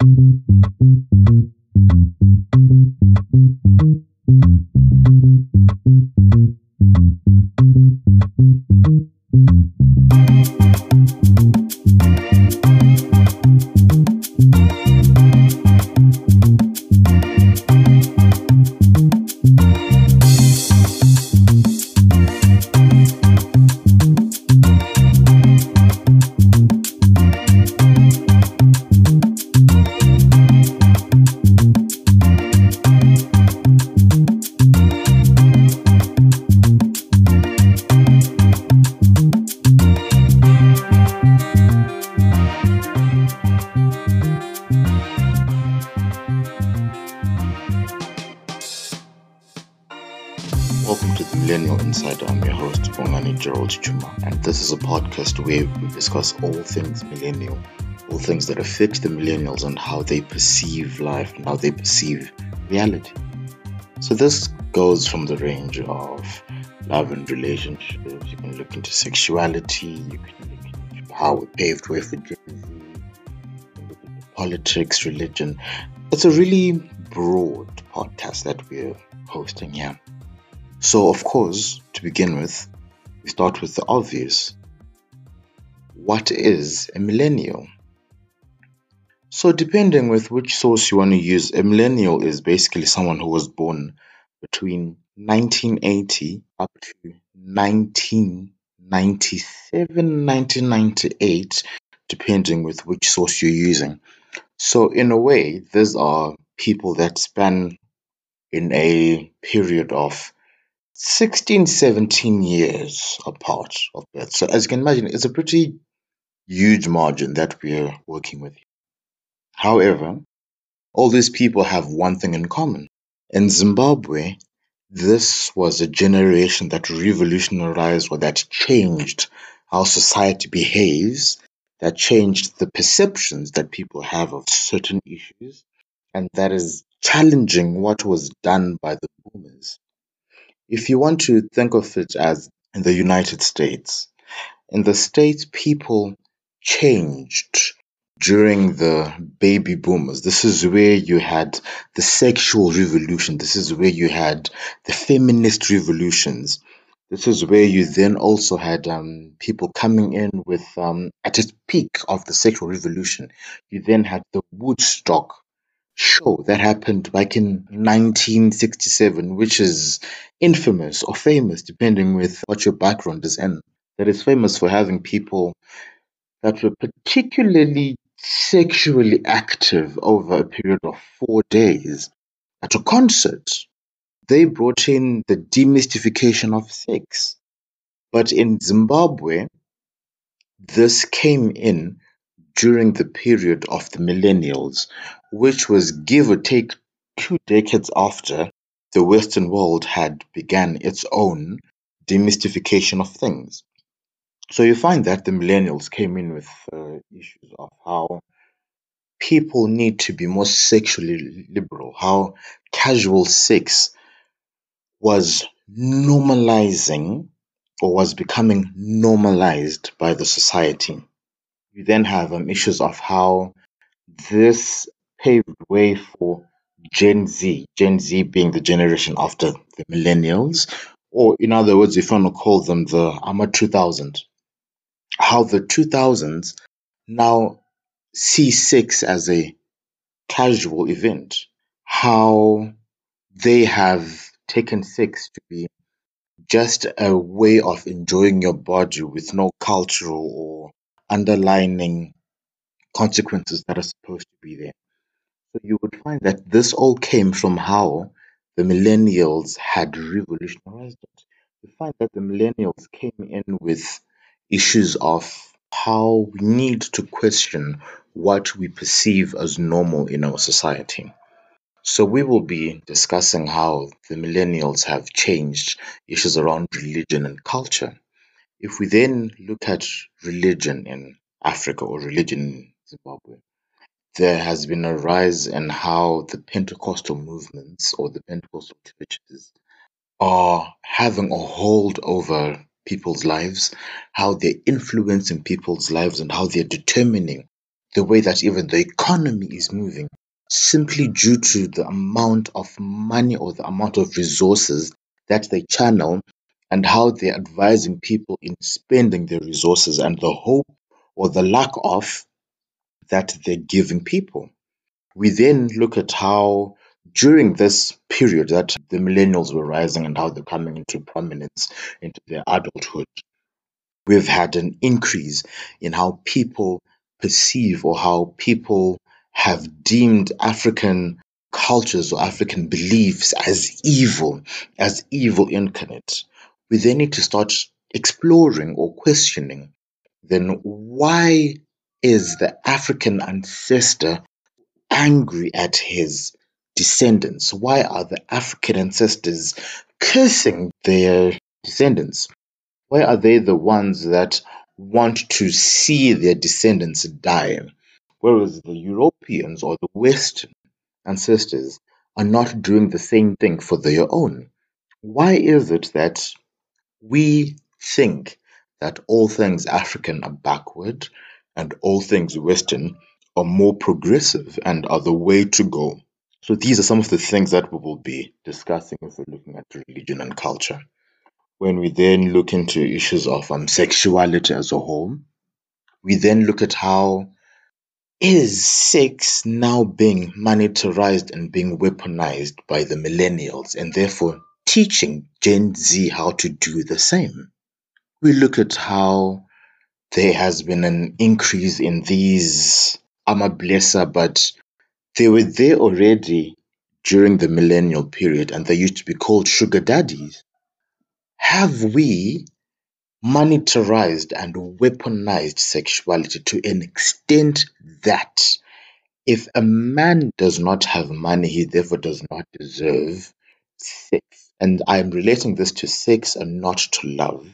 Welcome I'm your host, Bongani Gerald Chuma, and this is a podcast where we discuss all things millennial, all things that affect the millennials and how they perceive life and how they perceive reality. So, this goes from the range of love and relationships, you can look into sexuality, you can look into how we paved way for Gen politics, religion. It's a really broad podcast that we're hosting here. So, of course, to begin with, we start with the obvious. What is a millennial? So, depending with which source you want to use, a millennial is basically someone who was born between 1980 up to 1997, 1998, depending with which source you're using. So, in a way, these are people that span in a period of 16, 17 years apart of birth. So, as you can imagine, it's a pretty huge margin that we're working with. However, all these people have one thing in common. In Zimbabwe, this was a generation that revolutionized or that changed how society behaves, that changed the perceptions that people have of certain issues, and that is challenging what was done by the boomers. If you want to think of it as in the United States, in the States, people changed during the baby boomers. This is where you had the sexual revolution. This is where you had the feminist revolutions. This is where you then also had um, people coming in with, um, at its peak of the sexual revolution, you then had the Woodstock show that happened back in 1967, which is infamous or famous, depending with what your background is in. That is famous for having people that were particularly sexually active over a period of four days at a concert. They brought in the demystification of sex. But in Zimbabwe, this came in during the period of the millennials, which was give or take two decades after the Western world had began its own demystification of things. So you find that the millennials came in with uh, issues of how people need to be more sexually liberal, how casual sex was normalizing or was becoming normalized by the society. You then have um, issues of how this paved way for Gen Z, Gen Z being the generation after the millennials, or in other words, if you want to call them the AMA 2000, how the 2000s now see sex as a casual event, how they have taken sex to be just a way of enjoying your body with no cultural or underlining consequences that are supposed to be there. So you would find that this all came from how the millennials had revolutionized it. You find that the millennials came in with issues of how we need to question what we perceive as normal in our society. So we will be discussing how the millennials have changed issues around religion and culture. If we then look at religion in Africa or religion in Zimbabwe, there has been a rise in how the Pentecostal movements or the Pentecostal churches are having a hold over people's lives, how they're influencing people's lives, and how they're determining the way that even the economy is moving, simply due to the amount of money or the amount of resources that they channel and how they're advising people in spending their resources and the hope or the lack of that they're giving people. We then look at how during this period that the millennials were rising and how they're coming into prominence into their adulthood, we've had an increase in how people perceive or how people have deemed African cultures or African beliefs as evil, as evil incarnate. We then need to start exploring or questioning then why is the African ancestor angry at his descendants? Why are the African ancestors cursing their descendants? Why are they the ones that want to see their descendants die? Whereas the Europeans or the Western ancestors are not doing the same thing for their own. Why is it that we think that all things African are backward and all things Western are more progressive and are the way to go. So these are some of the things that we will be discussing if we're looking at religion and culture. When we then look into issues of um, sexuality as a whole, we then look at how is sex now being monetized and being weaponized by the millennials and therefore teaching Gen Z how to do the same. We look at how there has been an increase in these Amablessa, but they were there already during the millennial period and they used to be called sugar daddies. Have we monetized and weaponized sexuality to an extent that if a man does not have money, he therefore does not deserve sex? And I'm relating this to sex and not to love.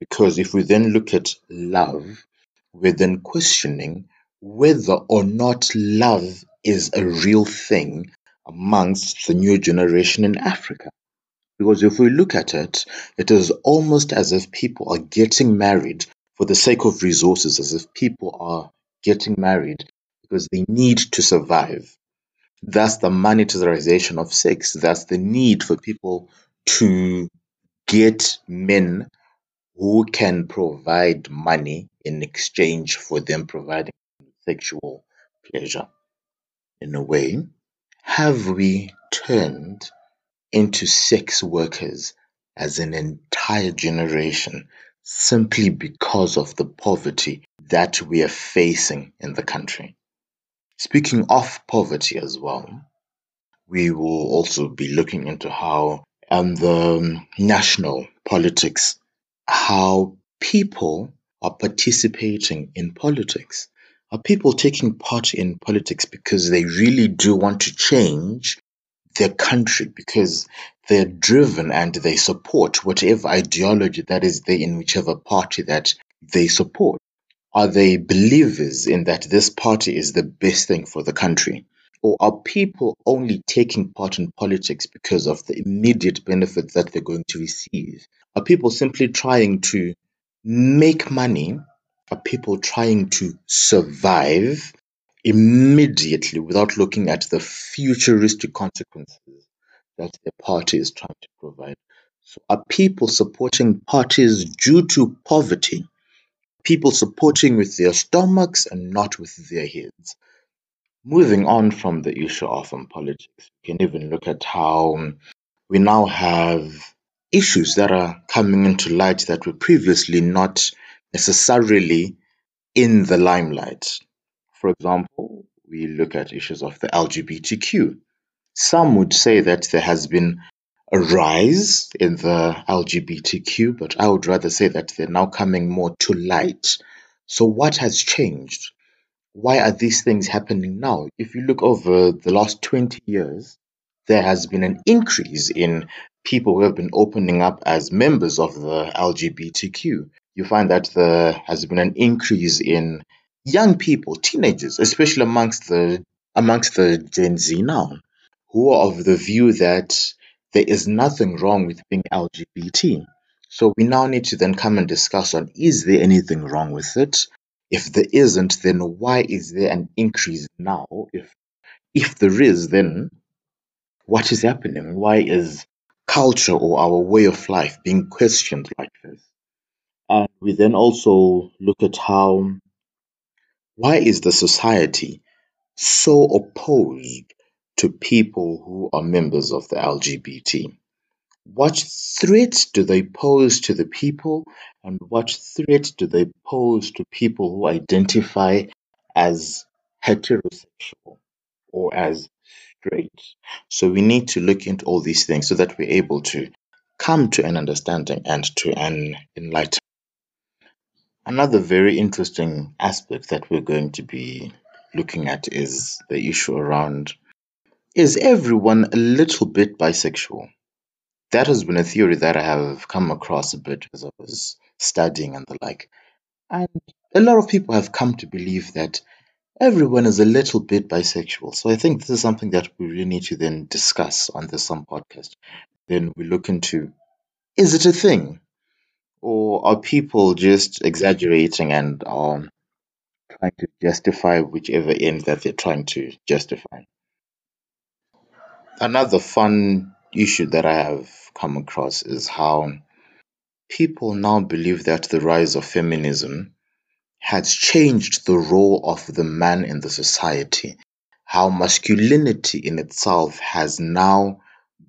Because if we then look at love, we're then questioning whether or not love is a real thing amongst the new generation in Africa. Because if we look at it, it is almost as if people are getting married for the sake of resources, as if people are getting married because they need to survive. That's the monetization of sex. That's the need for people to get men who can provide money in exchange for them providing sexual pleasure. In a way, have we turned into sex workers as an entire generation simply because of the poverty that we are facing in the country? Speaking of poverty as well, we will also be looking into how um, the national politics how people are participating in politics. Are people taking part in politics because they really do want to change their country, because they're driven and they support whatever ideology that is there in whichever party that they support? Are they believers in that this party is the best thing for the country? Or are people only taking part in politics because of the immediate benefits that they're going to receive? Are people simply trying to make money? Are people trying to survive immediately without looking at the futuristic consequences that the party is trying to provide? So are people supporting parties due to poverty? People supporting with their stomachs and not with their heads? Moving on from the issue of um, politics, we can even look at how um, we now have issues that are coming into light that were previously not necessarily in the limelight. For example, we look at issues of the LGBTQ. Some would say that there has been a rise in the LGBTQ, but I would rather say that they're now coming more to light. So, what has changed? why are these things happening now? If you look over the last 20 years, there has been an increase in people who have been opening up as members of the LGBTQ. You find that there has been an increase in young people, teenagers, especially amongst the amongst the Gen Z now, who are of the view that there is nothing wrong with being LGBT. So we now need to then come and discuss on is there anything wrong with it? If there isn't, then why is there an increase now? If if there is, then what is happening? Why is culture or our way of life being questioned like this? And we then also look at how why is the society so opposed to people who are members of the LGBT? What threats do they pose to the people, and what threats do they pose to people who identify as heterosexual or as straight? So we need to look into all these things so that we're able to come to an understanding and to an enlightenment. Another very interesting aspect that we're going to be looking at is the issue around is everyone a little bit bisexual? That has been a theory that I have come across a bit as I was studying and the like. And a lot of people have come to believe that everyone is a little bit bisexual. So I think this is something that we really need to then discuss on this some podcast. Then we look into is it a thing? Or are people just exaggerating and um, trying to justify whichever end that they're trying to justify? Another fun issue that I have come across is how people now believe that the rise of feminism has changed the role of the man in the society. How masculinity in itself has now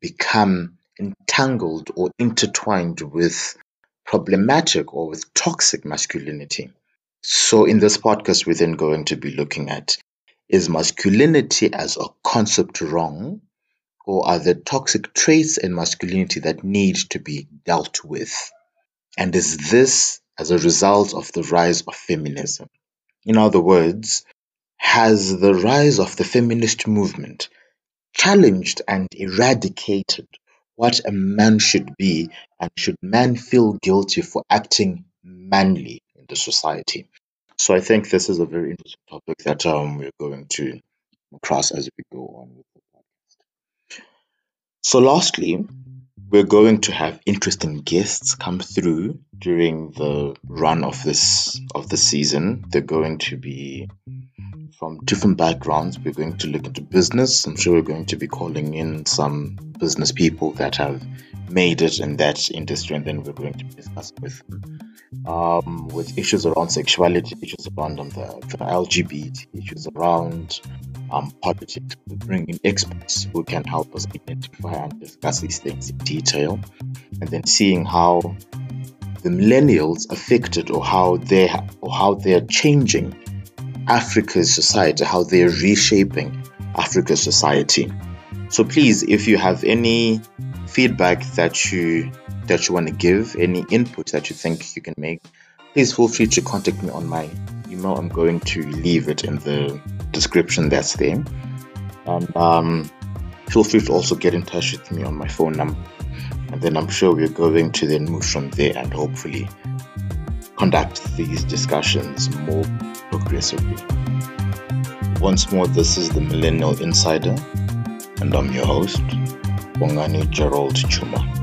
become entangled or intertwined with problematic or with toxic masculinity. So, in this podcast, we're then going to be looking at is masculinity as a concept wrong, or are the toxic traits in masculinity that need to be dealt with? And is this as a result of the rise of feminism? In other words, has the rise of the feminist movement challenged and eradicated what a man should be, and should man feel guilty for acting manly in the society? So I think this is a very interesting topic that um, we're going to cross as we go on. So lastly, we're going to have interesting guests come through during the run of this of the season. They're going to be from different backgrounds. We're going to look into business. I'm sure we're going to be calling in some business people that have made it in that industry, and then we're going to discuss with um, with issues around sexuality, issues around um, the, the LGBT, issues around um, politics. We bring in experts who can help us identify and discuss these things in detail, and then seeing how the millennials affected or how they or how they're changing Africa's society, how they're reshaping Africa's society. So please, if you have any feedback that you that you want to give, any input that you think you can make, please feel free to contact me on my email. I'm going to leave it in the description that's there. And um, feel free to also get in touch with me on my phone number. And then I'm sure we're going to then move from there and hopefully conduct these discussions more progressively. Once more, this is the Millennial Insider, and I'm your host, Bongani Gerald Chuma.